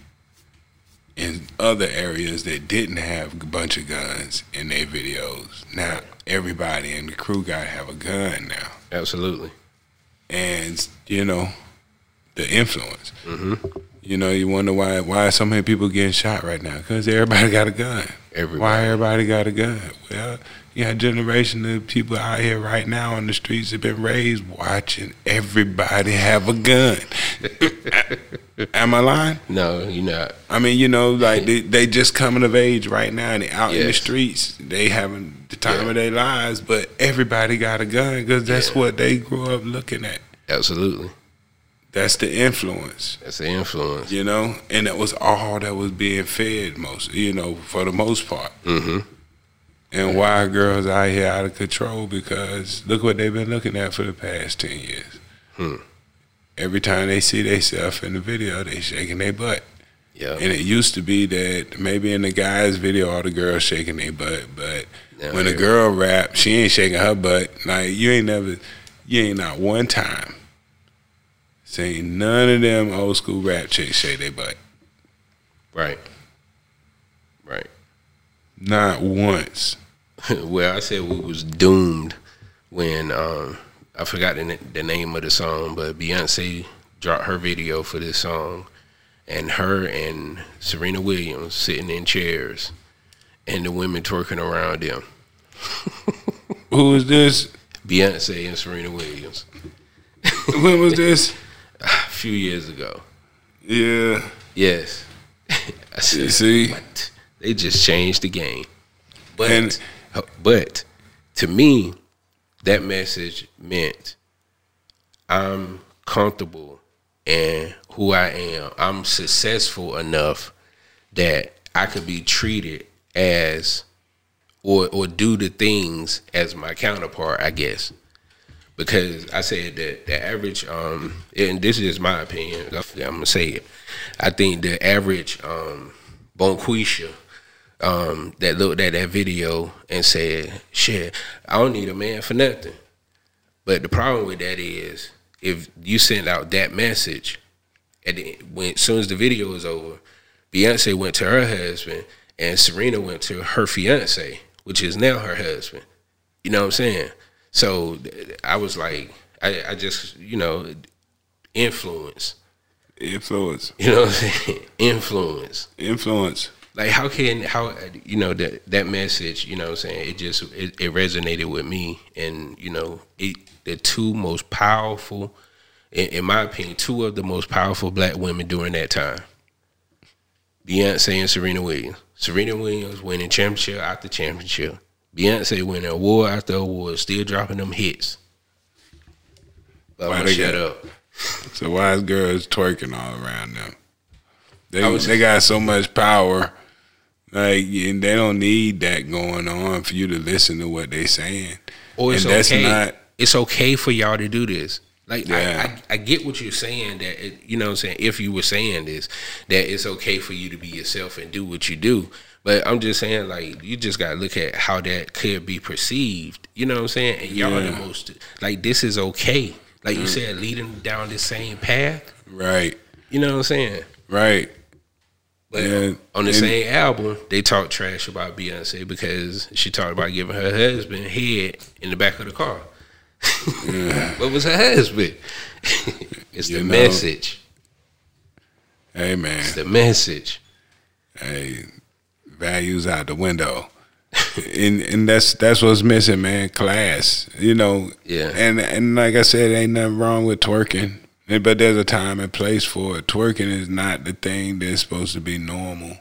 in other areas that didn't have a bunch of guns in their videos. Now everybody in the crew got to have a gun now, Absolutely. and you know the influence. Mm-hmm. You know, you wonder why why so many people getting shot right now because everybody got a gun. Everybody. Why everybody got a gun? Well, you got a generation of people out here right now on the streets have been raised watching everybody have a gun. <laughs> <laughs> Am I lying? No, you're not. I mean, you know, like <laughs> they, they just coming of age right now and they out in the streets. They having the time Yeah. of their lives, but everybody got a gun because that's Yeah. what they grew up looking at. Absolutely. That's the influence. That's the influence. you know, and that was all that was being fed most, you know, for the most part. Mm-hmm. And why girls out here out of control? Because look what they've been looking at for the past ten years. Hmm. Every time they see themselves in the video, they shaking their butt. Yeah. And it used to be that maybe in the guy's video, all the girls shaking their butt, but when a girl rap, she ain't shaking her butt. Like you ain't never, you ain't not one time seen none of them old school rap chicks shake their butt. Right. Right. Not once. <laughs> well, I said we was doomed when um, I forgot the, the name of the song, but Beyonce dropped her video for this song, and her and Serena Williams sitting in chairs, and the women twerking around them. <laughs> Who is this? Beyonce and Serena Williams <laughs> when was this? a few years ago. Yeah. Yes, <laughs> I said, See? what? They just changed the game. But And- but to me, that message meant I'm comfortable in who I am. I'm successful enough that I could be treated as or or do the things as my counterpart, I guess. Because I said that the average, um, and this is my opinion, I'm gonna say it. I think the average um, Bonquisha um, that looked at that video and said, "Shit, I don't need a man for nothing." But the problem with that is, if you send out that message, and when as soon as the video was over, Beyonce went to her husband, and Serena went to her fiance, which is now her husband. You know what I'm saying? So I was like, I, I just, you know, influence. Influence. You know what I'm saying? <laughs> influence. Influence. Like how can how you know that that message? You know what I'm saying? It just it, it resonated with me, and you know, it the two most powerful, in, in my opinion, two of the most powerful black women during that time. Beyonce and Serena Williams. Serena Williams winning championship after championship. Beyonce winning award after award, still dropping them hits. But Why they shut up. So why is girls twerking all around them? They they got so much power. Like and they don't need that going on for you to listen to what they're saying. Or it's and that's okay. not it's okay for y'all to do this. Like Yeah. I, I, I get what you're saying that it, you know what I'm saying if you were saying this that it's okay for you to be yourself and do what you do. But I'm just saying like you just gotta look at how that could be perceived. You know what I'm saying? And y'all are the Mm. most like this is okay. Like you said, leading down the same path. right. You know what I'm saying? Right. But Yeah, on the and- same album, they talked trash about Beyonce because she talked about giving her husband head in the back of the car. <laughs> what was her husband? <laughs> it's the know. message. Hey man. It's the message. hey, values out the window. and and that's that's what's missing, man. Class, you know. Yeah. And and like I said, ain't nothing wrong with twerking, And- but there's a time and place for it. Twerking is not the thing that's supposed to be normal.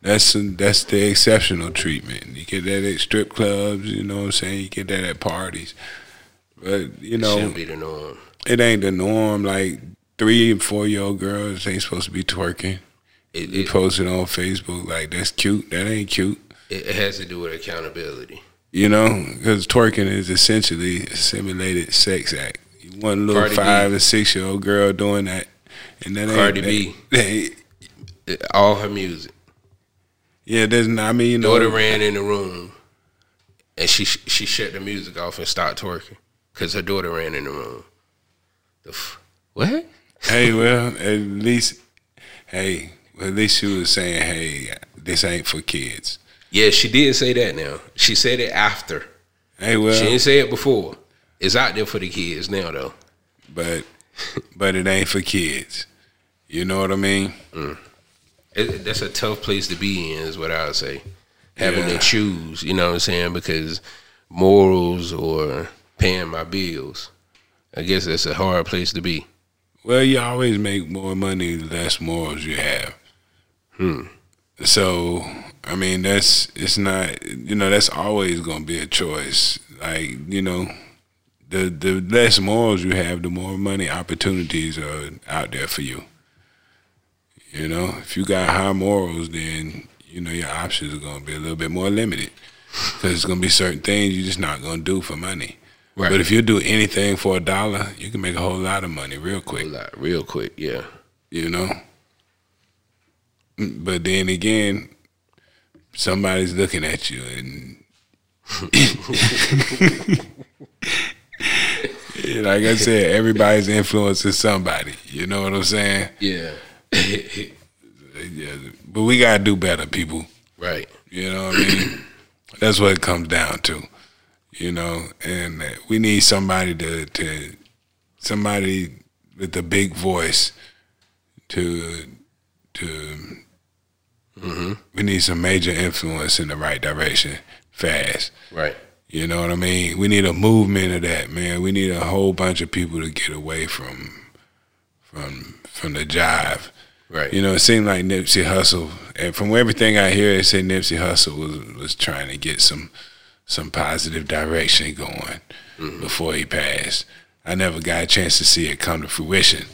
That's that's the exceptional treatment. You get that at strip clubs, you know what I'm saying. You get that at parties, but you It know shouldn't be the norm. it ain't the norm. Like three and four year old girls ain't supposed to be twerking. It, You post it on Facebook like that's cute. That ain't cute. it, it has to do with accountability. You know, because twerking is essentially a simulated sex act. One little Cardi five B. or six year old girl doing that, and that ain't, Cardi that- B. <laughs> that ain't- All her music. yeah, there's not. I mean, you know, Daughter ran in the room, and she she shut the music off and started twerking because her daughter ran in the room. The f- what? hey, <laughs> well, at least, hey, well, at least she was saying, hey, this ain't for kids. Yeah, she did say that. Now she said it after. Hey, well, She didn't say it before. It's out there for the kids now, though. but but it ain't for kids. You know what I mean? It, that's a tough place to be in, is what I would say. Having Yeah. to choose, you know what I'm saying? Because morals or paying my bills, I guess that's a hard place to be. Well, you always make more money the less morals you have. Hmm. So, I mean, that's it's not you know that's always going to be a choice. Like you know, the the less morals you have, the more money opportunities are out there for you. You know, if you got high morals, then you know your options are going to be a little bit more limited because it's going to be certain things you're just not going to do for money. Right. But if you do anything for a dollar, you can make a whole lot of money real quick. A lot, real quick, yeah. You know. But then again, somebody's looking at you, and <laughs> <laughs> <laughs> like I said, everybody's influencing somebody. You know what I'm saying? Yeah. Yeah, but we gotta do better, people. right. You know what I mean? That's what it comes down to. You know, and we need somebody to to somebody with a big voice to to. Mm-hmm. We need some major influence in the right direction, fast. Right. You know what I mean? We need a movement of that, man. We need a whole bunch of people to get away from from from the jive. Right. You know, it seemed like Nipsey Hussle, and from everything I hear, it said Nipsey Hussle was was trying to get some some positive direction going mm-hmm. before he passed. I never got a chance to see it come to fruition,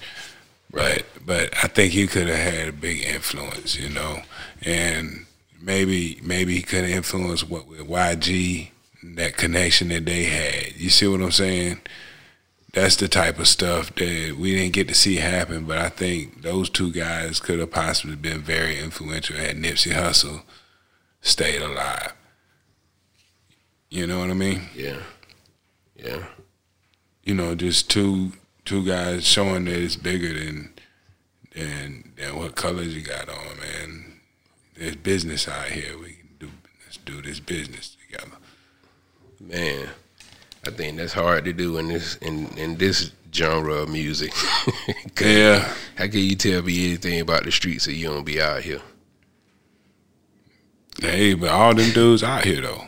but but I think he could have had a big influence, you know, and maybe maybe he could have influenced what with YG that connection that they had. You see what I'm saying? That's the type of stuff that we didn't get to see happen, but I think those two guys could have possibly been very influential had Nipsey Hussle stayed alive. You know what I mean? Yeah. Yeah. You know, just two two guys showing that it's bigger than than than what colors you got on, man. There's business out here. We can do let's do this business together. Man, I think that's hard to do in this in in this genre of music. <laughs> Yeah. How can you tell me anything about the streets if you don't be out here? Hey, but all them dudes out here though.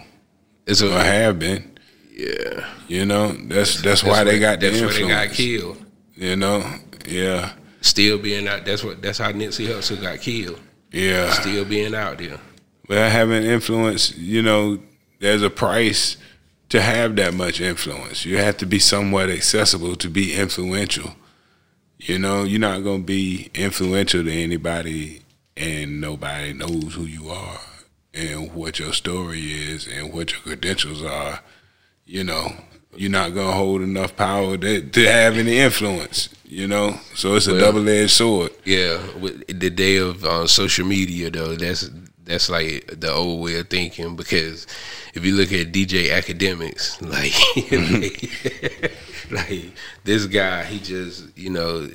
It's Or a have been. yeah. You know, that's that's, why they got the That's why they got killed. You know, yeah, Still being out. That's what. That's how Nipsey Hussle got killed. yeah. Still being out there. Well, having influence, you know, there's a price to have that much influence. You have to be somewhat accessible to be influential. You know, you're not gonna be influential to anybody, and nobody knows who you are and what your story is and what your credentials are. You know, you're not gonna hold enough power to, to have any influence. You know, so it's a Well- double-edged sword. Yeah, with the day of uh, social media though, that's that's like the old way of thinking because if you look at DJ Akademiks, <laughs> like like this guy, he just you know,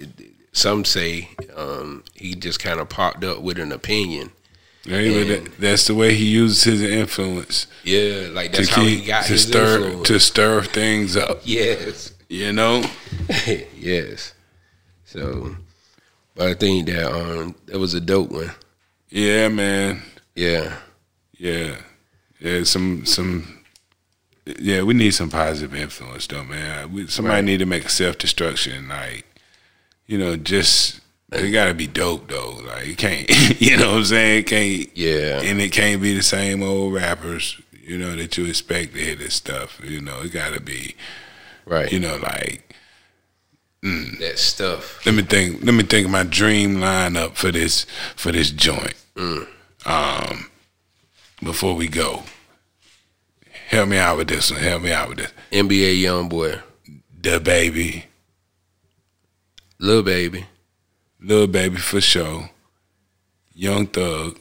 some say um, he just kind of popped up with an opinion. Right? But that, that's the way he uses his influence. Yeah, like that's how keep he got to his stir influence. to stir things up. <laughs> yes, You know, <laughs> yes. So, but I think that um that was a dope one. yeah, man, Yeah, yeah, yeah. Some some, yeah. We need some positive influence, though, man. We, somebody Right. need to make a self destruction, like you know, just it got to be dope though. Like it can't, <laughs> you know what I'm saying? It can't, yeah, and it can't be the same old rappers, you know, that you expect to hear this stuff. You know, it got to be, right. you know, like. Mm. that stuff. let me think. Let me think of my dream lineup for this for this joint. Mm. Um, before we go, Help me out with this one. Help me out with this. NBA YoungBoy, The baby, Lil Baby. Lil Baby for sure. Young Thug.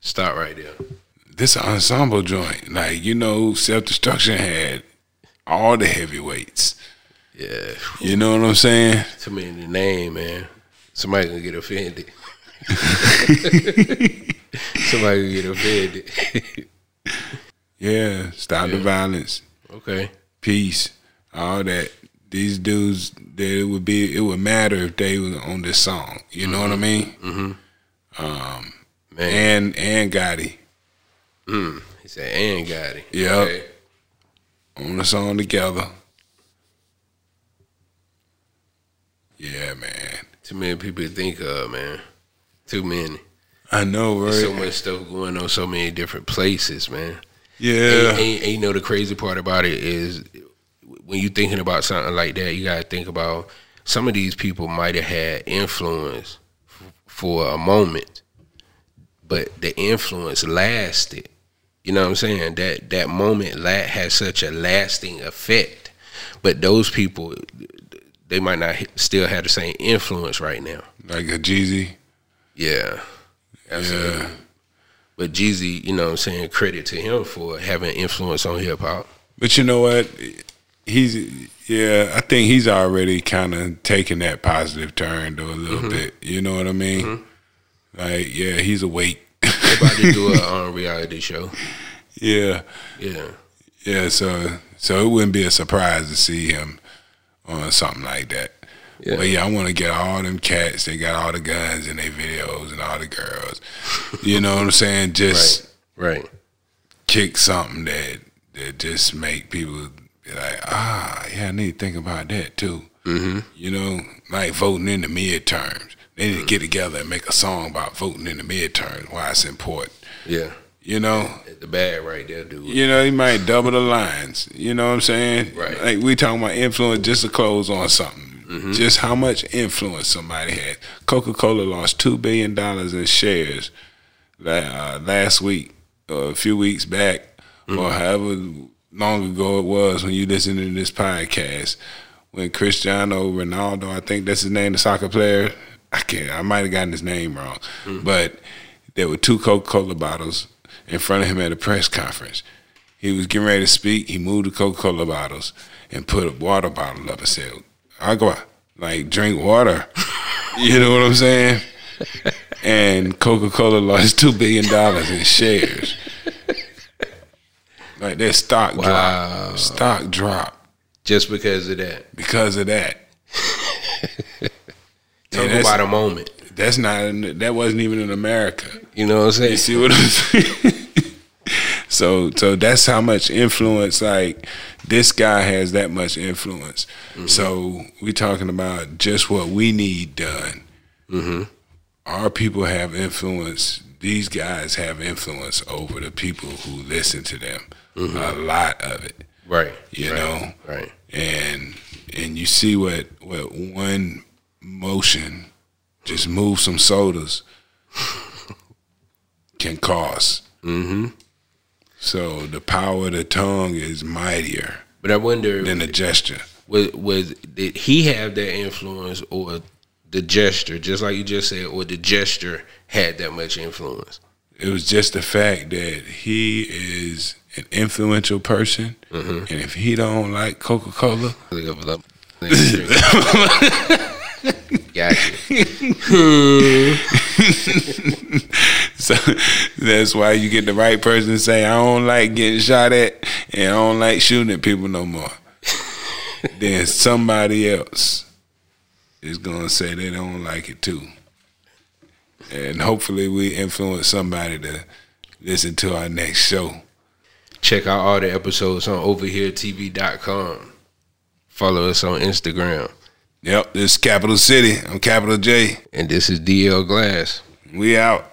Stop right there. This an ensemble joint. Like you know, self destruction had all the heavyweights. Yeah, You know what I'm saying? too many to name, man. Somebody gonna get offended. <laughs> Somebody get offended. <laughs> Yeah. Stop the violence. okay. Peace. All that. These dudes, that it would be, it would matter if they was on this song. You know what I mm-hmm. mean? Mm-hmm. Um, man, And and Gotti mm. he said, and got it. Yep. on the song together. Yeah, man. Too many people to think of, man. Too many. I know, right? So much stuff going on, so many different places, man. yeah. And, and, and you know the crazy part about it is when you're thinking about something like that, you gotta think about some of these people might have had influence f- for a moment, but the influence lasted. You know what I'm saying? That that moment la- had such a lasting effect, but those people they might not h- still have the same influence right now. like a Jeezy. Yeah, absolutely. Yeah. But Jeezy, you know what I'm saying, credit to him for having influence on hip hop. But you know what? He's yeah. I think he's already kind of taken that positive turn though a little bit. You know what I mean? Like yeah, he's awake. About to do a <laughs> um, reality show. yeah, Yeah. yeah. So so it wouldn't be a surprise to see him on something like that. Yeah. But yeah, I want to get all them cats. They got all the guns in their videos and all the girls. You know what I'm saying? Just Right. kick something that that just make people be like, ah, yeah, I need to think about that too. Mm-hmm. You know, like voting in the midterms. They need to get together and make a song about voting in the midterms. Why it's important. Yeah. You know, The bad right there, dude. you know, he might double the lines. You know what I'm saying? Right. Like we talking about influence just to close on something. Mm-hmm. Just how much influence somebody had. Coca Cola lost two billion dollars in shares uh, last week, or a few weeks back, mm-hmm. or however long ago it was when you listen to this podcast. When Cristiano Ronaldo, I think that's his name, the soccer player. I can't. I might have gotten his name wrong, mm. but there were two Coca Cola bottles in front of him at a press conference. He was getting ready to speak. He moved the Coca Cola bottles and put a water bottle up and said, Agua, like drink water. you know what I'm saying? And Coca Cola lost $2 billion in shares. Like their stock Wow. dropped. Stock dropped Just because of that. because of that. <laughs> Talk about a moment. That's not, that wasn't even in America. You know what I'm saying? You see what I'm saying? <laughs> so so that's how much influence like this guy has that much influence. Mm-hmm. So we're talking about just what we need done. Mm-hmm. Our people have influence. These guys have influence over the people who listen to them. Mm-hmm. A lot of it, Right. you right, know. Right. And and you see what what one motion just move some sodas <laughs> can cause. Mm-hmm. So the power of the tongue is mightier But I wonder than the gesture. was was did he have that influence or the gesture, just like you just said, or the gesture had that much influence? It was just the fact that he is an influential person, Mm-hmm. and if he don't like Coca Cola, <laughs> <laughs> gotcha. <laughs> so that's why you get the right person to say, "I don't like getting shot at, and I don't like shooting at people no more." <laughs> then somebody else is gonna say they don't like it too, and hopefully we influence somebody to listen to our next show. Check out all the episodes on overheretv.com. Follow us on Instagram. Yep, this is Capital City. I'm Capital J. And this is DL Glass. We out.